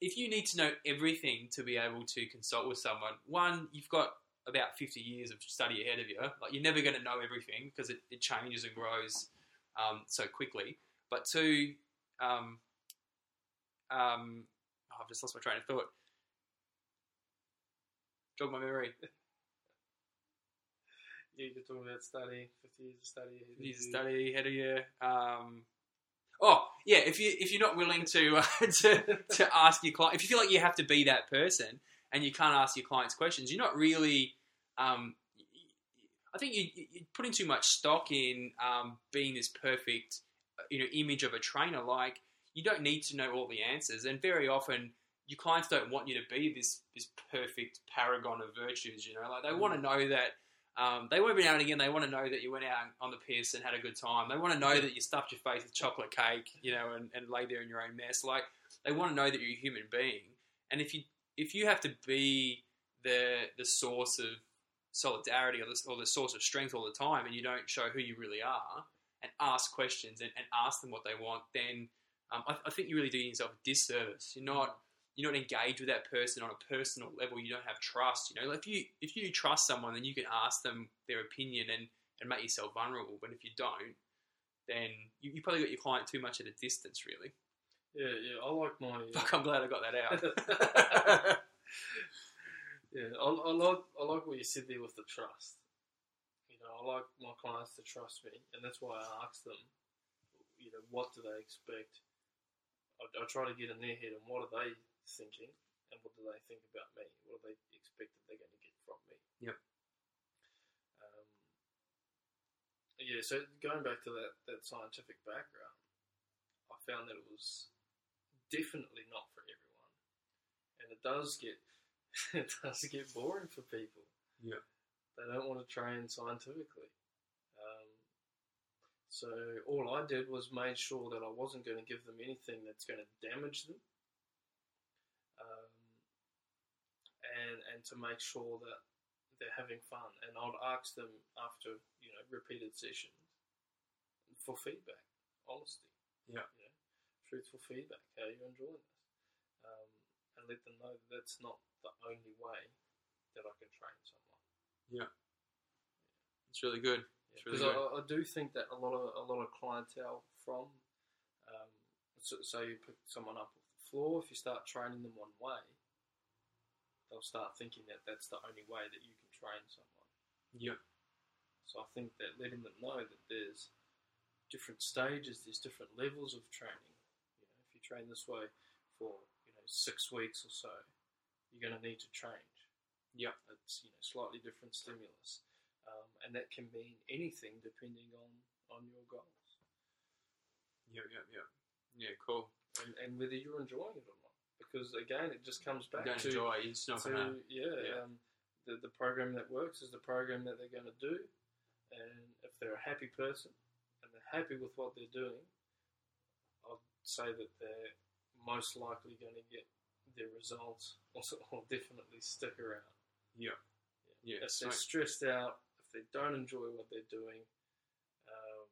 if you need to know everything to be able to consult with someone, one, you've got about 50 years of study ahead of you. Like you're never going to know everything because it, it changes and grows um, so quickly. But two, um, um, oh, I've just lost my train of thought. Jog my memory. *laughs* You- You're talking about study, 50 years of study. ahead of Years of study ahead of you. Um, oh yeah, if you if you're not willing to uh, *laughs* to to ask your client, if you feel like you have to be that person and you can't ask your clients questions, you're not really. Um, I think you, you- you're putting too much stock in um, being this perfect, you know, image of a trainer. Like you don't need to know all the answers, and very often your clients don't want you to be this this perfect paragon of virtues. You know, like they want to know that. Um, they every now and again. They want to know that you went out on the piss and had a good time. They want to know that you stuffed your face with chocolate cake, you know, and, and lay there in your own mess. Like they want to know that you're a human being. And if you if you have to be the the source of solidarity or the, or the source of strength all the time, and you don't show who you really are, and ask questions and, and ask them what they want, then um, I, I think you're really do yourself a disservice. You're not you're not engaged with that person on a personal level. You don't have trust. You know, like if you if you trust someone, then you can ask them their opinion and and make yourself vulnerable. But if you don't, then you, you probably got your client too much at a distance, really. Yeah, yeah. I like my. *laughs* Fuck, I'm glad I got that out. *laughs* yeah, I, I like I like what you said there with the trust. You know, I like my clients to trust me, and that's why I ask them. You know, what do they expect? I, I try to get in their head and what are they thinking, and what do they think about me? What do they expect that they're going to get from me? Yep. Um, yeah, so going back to that, that scientific background, I found that it was definitely not for everyone, and it does get *laughs* it does get boring for people. Yeah. they don't want to train scientifically. So all I did was made sure that I wasn't going to give them anything that's going to damage them, um, and and to make sure that they're having fun. And I'd ask them after you know repeated sessions for feedback, honesty. Yeah. You know, truthful feedback. How are you enjoying this? Um, and let them know that that's not the only way that I can train someone. Yeah. It's really good. It's really Because. I, I do think that a lot of a lot of clientele from, um, so, so you pick someone up off the floor. If you start training them one way, they'll start thinking that that's the only way that you can train someone. Yeah. So I think that letting them know that there's different stages, there's different levels of training. You know, if you train this way for you know six weeks or so, you're going to need to change. Yeah. It's you know slightly different stimulus, and that can mean anything depending on on your goals Yeah, yeah, yeah. Yeah, cool. and, and whether you're enjoying it or not. Because again, it just comes back don't to enjoy it, it's not to yeah, yeah. Um, the the program that works is the program that they're going to do, and if they're a happy person and they're happy with what they're doing, I'd say that they're most likely going to get their results or, *laughs* or definitely stick around. Yeah. Yeah, if they're stressed out, they don't enjoy what they're doing, um,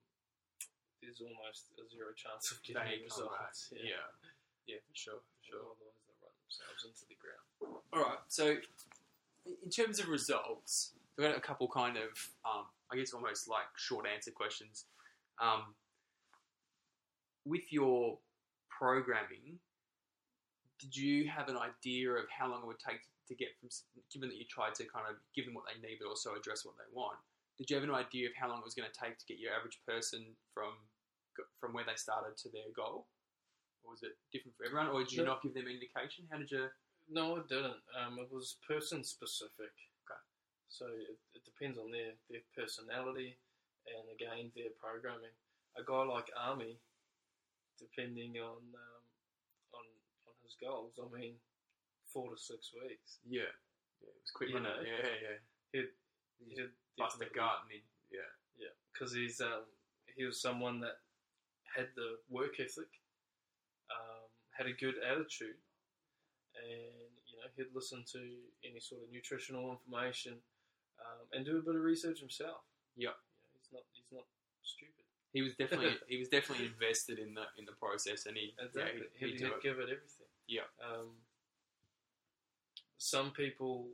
there's almost a zero chance of getting They the come back. results. Yeah. yeah, for sure, for sure. Otherwise, they'll run themselves into the ground. All right. So, in terms of results, we've got a couple kind of, um, I guess, almost like short answer questions. Um, with your programming, did you have an idea of how long it would take to get from, given that you tried to kind of give them what they need, but also address what they want? Did you have an idea of how long it was going to take to get your average person from from where they started to their goal? Or was it different for everyone, or did you No. not give them an indication? How did you? No, it didn't. Um, it was person specific. Okay. So it, it depends on their, their personality and again their programming. A guy like Army, depending on um, on on his goals, I mean, four to six weeks. Yeah, yeah, it was quick, You know, it? Yeah, yeah. He'd, He'd he'd bust the definitely- gut and he, yeah, Yeah, because he's um, he was someone that had the work ethic, um, had a good attitude, and you know he'd listen to any sort of nutritional information, um, and do a bit of research himself. Yeah. you know, he's not he's not stupid. he was definitely *laughs* he was definitely invested in the in the process, and he Exactly, yeah, he'd, he'd, he'd he'd it. give it everything. Yeah. Um, some people,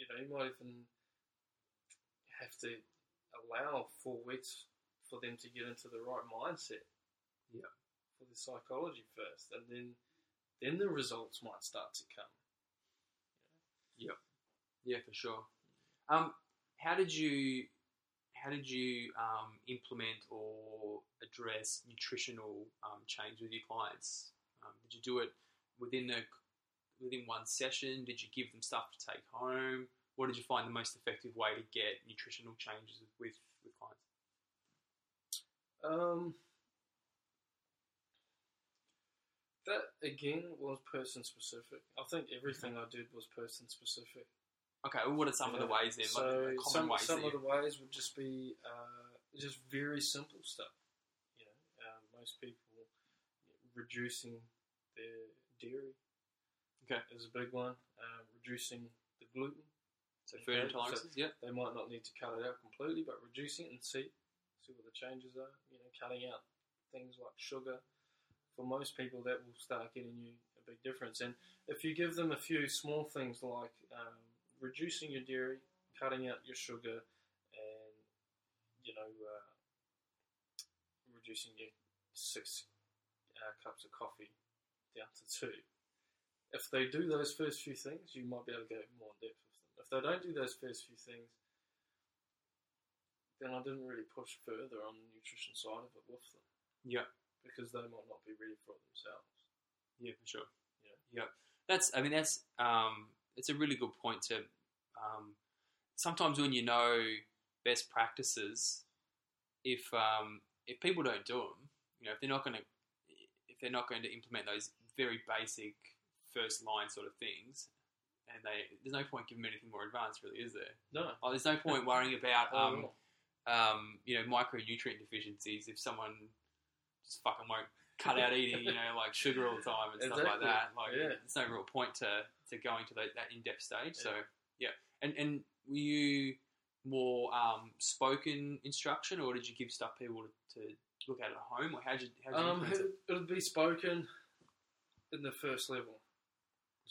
you know, you might even have to allow four weeks for them to get into the right mindset. Yeah. For the psychology first, and then then the results might start to come. Yep. Yeah, for sure. Um, how did you how did you um, implement or address nutritional um, change with your clients? Um, did you do it within the within one session? Did you give them stuff to take home? What did you find the most effective way to get nutritional changes with with clients? Um, that again was person specific. I think everything I did was person specific. Okay, well, what are some of the ways then? So like, the common some, ways some of you- the ways would just be uh, just very simple stuff. You know, um, most people reducing their dairy. Okay. is a big one. Um, reducing the gluten. so food Okay, so- intolerances, yeah. They might not need to cut it out completely, but reducing it and see see what the changes are. You know, cutting out things like sugar. For most people, that will start getting you a big difference. And if you give them a few small things like um, reducing your dairy, cutting out your sugar, and you know, uh, reducing your six uh, cups of coffee down to two. If they do those first few things, you might be able to go more in depth with them. If they don't do those first few things, then I didn't really push further on the nutrition side of it with them Yeah. because they might not be ready for it themselves. Yeah, for sure. Yeah. yeah. That's. I mean, that's. Um, it's a really good point to. Um, sometimes when you know best practices, if um, if people don't do them, you know, if they're not going to, if they're not going to implement those very basic first line sort of things, and they, there's no point giving them anything more advanced, really, is there? No. Oh, there's no point *laughs* worrying about um, um, you know, micronutrient deficiencies if someone just fucking won't cut out eating, you know, like sugar all the time and stuff like that. Like, Yeah. there's no real point to, to going to that, that in depth stage. So, Yeah. yeah. And and were you more um, spoken instruction, or did you give stuff people to, to look at at home, or how did you how you Um, it? it'll be spoken in the first level.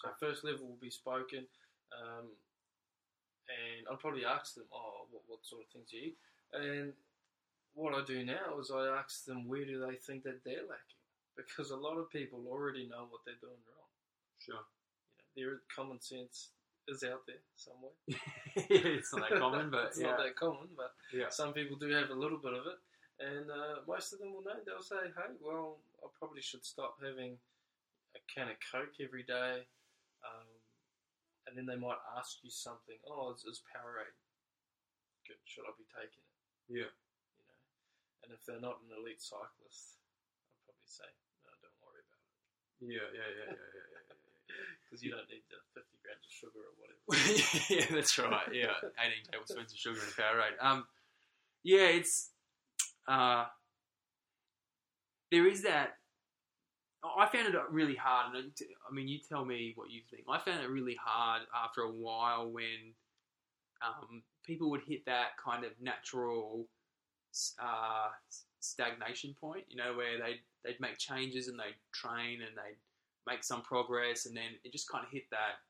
So first level will be spoken, um, and I'll probably ask them, "Oh, what, what sort of things do you eat?" And what I do now is I ask them, "Where do they think that they're lacking?" Because a lot of people already know what they're doing wrong. Sure. You know, their common sense is out there somewhere. *laughs* it's not that common, but *laughs* it's yeah. not that common, but yeah. some people do have a little bit of it, and uh, most of them will know. They'll say, "Hey, well, I probably should stop having a can of Coke every day," and then they might ask you something. Oh, is, is Powerade good? Should I be taking it? Yeah. You know, and if they're not an elite cyclist, I'd probably say, "No, don't worry about it, Yeah, yeah, yeah, yeah, yeah, yeah, yeah. because *laughs* you don't need the 50 grams of sugar or whatever." *laughs* yeah, that's right. Yeah, eighteen tablespoons of sugar in a Powerade. Um, yeah, it's uh, there is that. I found it really hard, and I mean, you tell me what you think. I found it really hard after a while when um, people would hit that kind of natural uh, stagnation point. You know, where they they'd make changes and they'd train and they'd make some progress, and then it just kind of hit that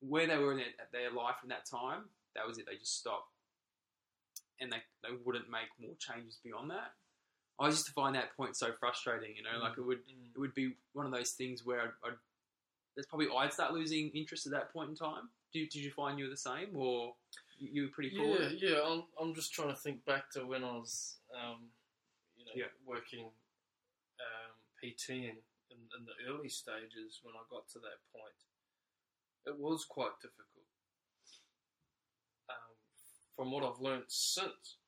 where they were in their, their life in that time, that was it. They just stopped, and they they wouldn't make more changes beyond that. I used to find that point so frustrating. You know, like it would it would be one of those things where I'd, I'd there's probably I'd start losing interest at that point in time. Did, did you find you were the same, or you were pretty cool? Yeah, yeah. I'm, I'm just trying to think back to when I was, um, you know, Yeah. working um, PT in, in, in the early stages when I got to that point. It was quite difficult. Um, from what I've learned since,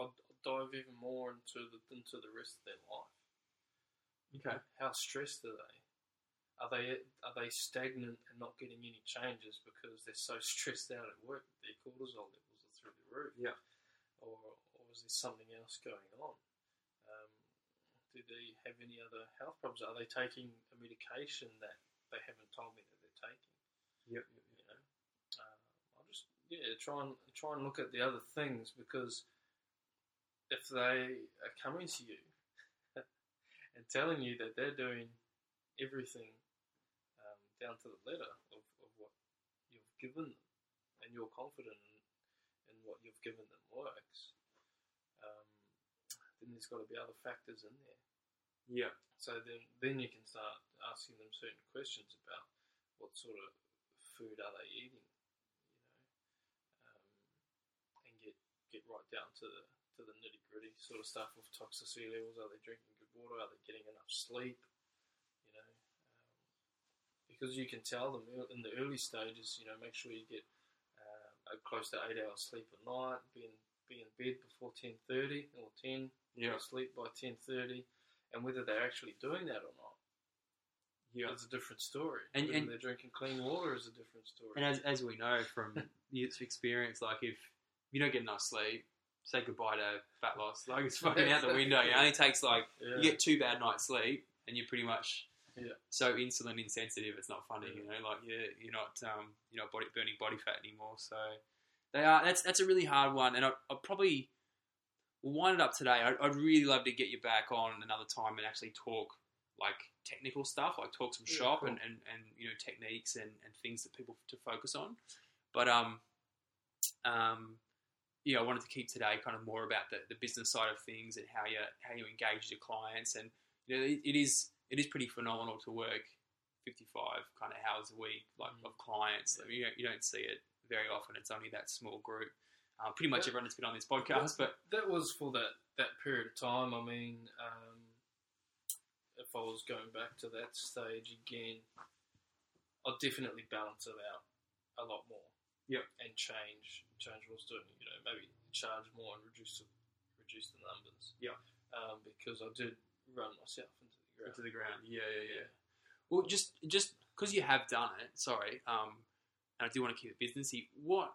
I'd dive even more into the into the rest of their life. Okay. How stressed are they? Are they are they stagnant and not getting any changes because they're so stressed out at work that their cortisol levels are through the roof? Yeah. Or, or is there something else going on? Um, do they have any other health problems? Are they taking a medication that they haven't told me that they're taking? Yep. You know, uh, I'll just yeah try and try and look at the other things because if they are coming to you *laughs* and telling you that they're doing everything um, down to the letter of, of what you've given them, and you're confident in, in what you've given them works, um, then there's got to be other factors in there. Yeah. So then, then you can start asking them certain questions about what sort of food are they eating, you know, um, and get get right down to the to the nitty gritty sort of stuff of toxicity levels. Are they drinking good water? Are they getting enough sleep? You know, um, because you can tell them in the early stages. You know, make sure you get a close to eight hours sleep a night. Be in be in bed before ten thirty or ten Yeah. sleep by ten thirty, and whether they're actually doing that or not Yeah. it's a different story. And- and- they're drinking clean water is a different story. And as, as we know from *laughs* experience, like if you don't get enough sleep, say goodbye to fat loss. *laughs* Like it's *laughs* fucking out the window. It only takes like yeah. you get two bad nights sleep, and you're pretty much Yeah. so insulin insensitive. It's not funny, you know. Like you're you're not um you're not body burning body fat anymore. So they are. That's that's a really hard one, and I I probably we'll wind it up today. I'd, I'd really love to get you back on another time and actually talk like technical stuff, like talk some Yeah, shop cool. and, and, and you know techniques and, and things that people to focus on. But um um yeah, I wanted to keep today kind of more about the, the business side of things and how you how you engage your clients, and you know, it, it is it is pretty phenomenal to work 55 kind of hours a week like Mm. of clients. I mean, you, don't, you don't see it very often. It's only that small group. Uh, pretty much Yeah. everyone that's been on this podcast, but That was for that, that period of time. I mean, um, if I was going back to that stage again, I'd definitely balance it out a lot more. Yep. And change change what I was doing. You know, maybe charge more and reduce the, reduce the numbers. Yeah. Um, because I did run myself into the ground. into the ground. Yeah, yeah, yeah. Well, just just because you have done it, sorry, um, and I do want to keep it businessy. What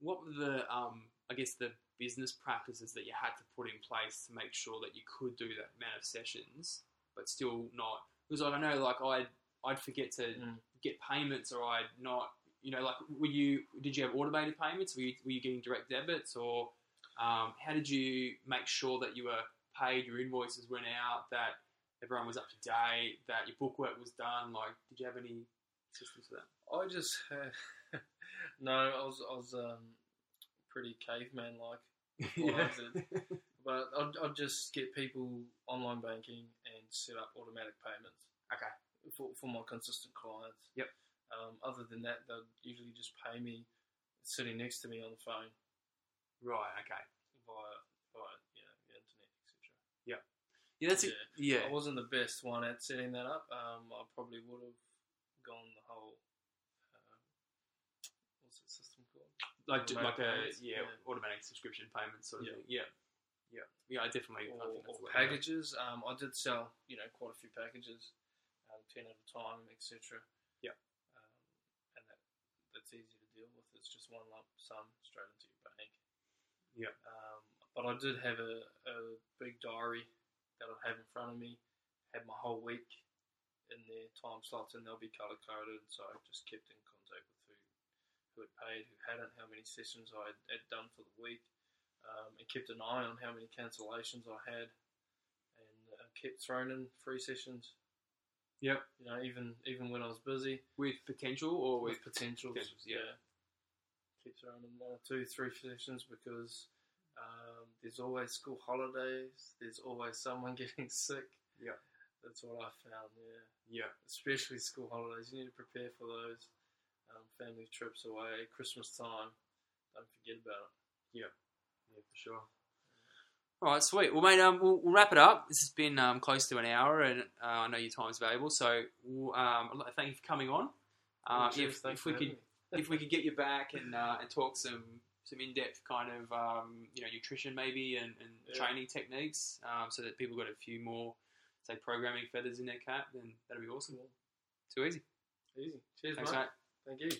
what were the um, I guess the business practices that you had to put in place to make sure that you could do that amount of sessions, but still not? Because like, I know, like I'd I'd forget to Mm. get payments, or I'd not. You know, like were you? Did you have automated payments? Were you, were you getting direct debits, or um, how did you make sure that you were paid? Your invoices went out. That everyone was up to date, that your bookwork was done. Like, did you have any systems for that? I just had, *laughs* no, I was I was um, pretty caveman like. *laughs* Did. *laughs* But I'd, I'd just get people online banking and set up automatic payments. Okay. For, for my consistent clients. Yep. Um, other than that, they'll usually just pay me sitting next to me on the phone Right. Okay. via via you know the internet, etc. Yeah, Yeah. that's it. Yeah. I wasn't the best one at setting that up. Um, I probably would have gone the whole. Uh, what's that system called? Like, d- like a yeah, yeah. automatic subscription payment sort of Yeah. thing. Yeah. Yeah. Yeah. I definitely. I or, think that's or the way to go. packages. Um, I did sell, you know, quite a few packages, um, ten at a time, etc. Yeah. Um, and that that's easy to deal with. It's just one lump sum straight into your bank. Yeah. Um, but I did have a, a big diary that I'd have in front of me. Had my whole week in their time slots, and they'll be color coded. So I just kept in contact with who who had paid, who hadn't, how many sessions I had, had done for the week um, and kept an eye on how many cancellations I had, and uh, kept throwing in free sessions. Yep. You know, even even when I was busy With potential or with with. potentials, potentials, yeah. Keep throwing in one or two, three sessions because um, there's always school holidays. There's always someone *laughs* getting sick. Yeah. That's what I found. Yeah, Yeah. especially school holidays. You need to prepare for those. Um, family trips away, Christmas time. Don't forget about it. Yeah. Yeah, for sure. All right, sweet. Well, mate, um, we'll, we'll wrap it up. This has been um, close to an hour, and uh, I know your time is valuable. So, we'll, um, I'd like to thank you for coming on. Uh, Cheers, if, if we could, *laughs* if we could get you back and uh, and talk some some in depth kind of um, you know nutrition maybe and, and Yeah. training techniques, um, so that people got a few more say programming feathers in their cap, then that'd be awesome. Too easy. Easy. Cheers, Thanks, mate. mate. Thank you.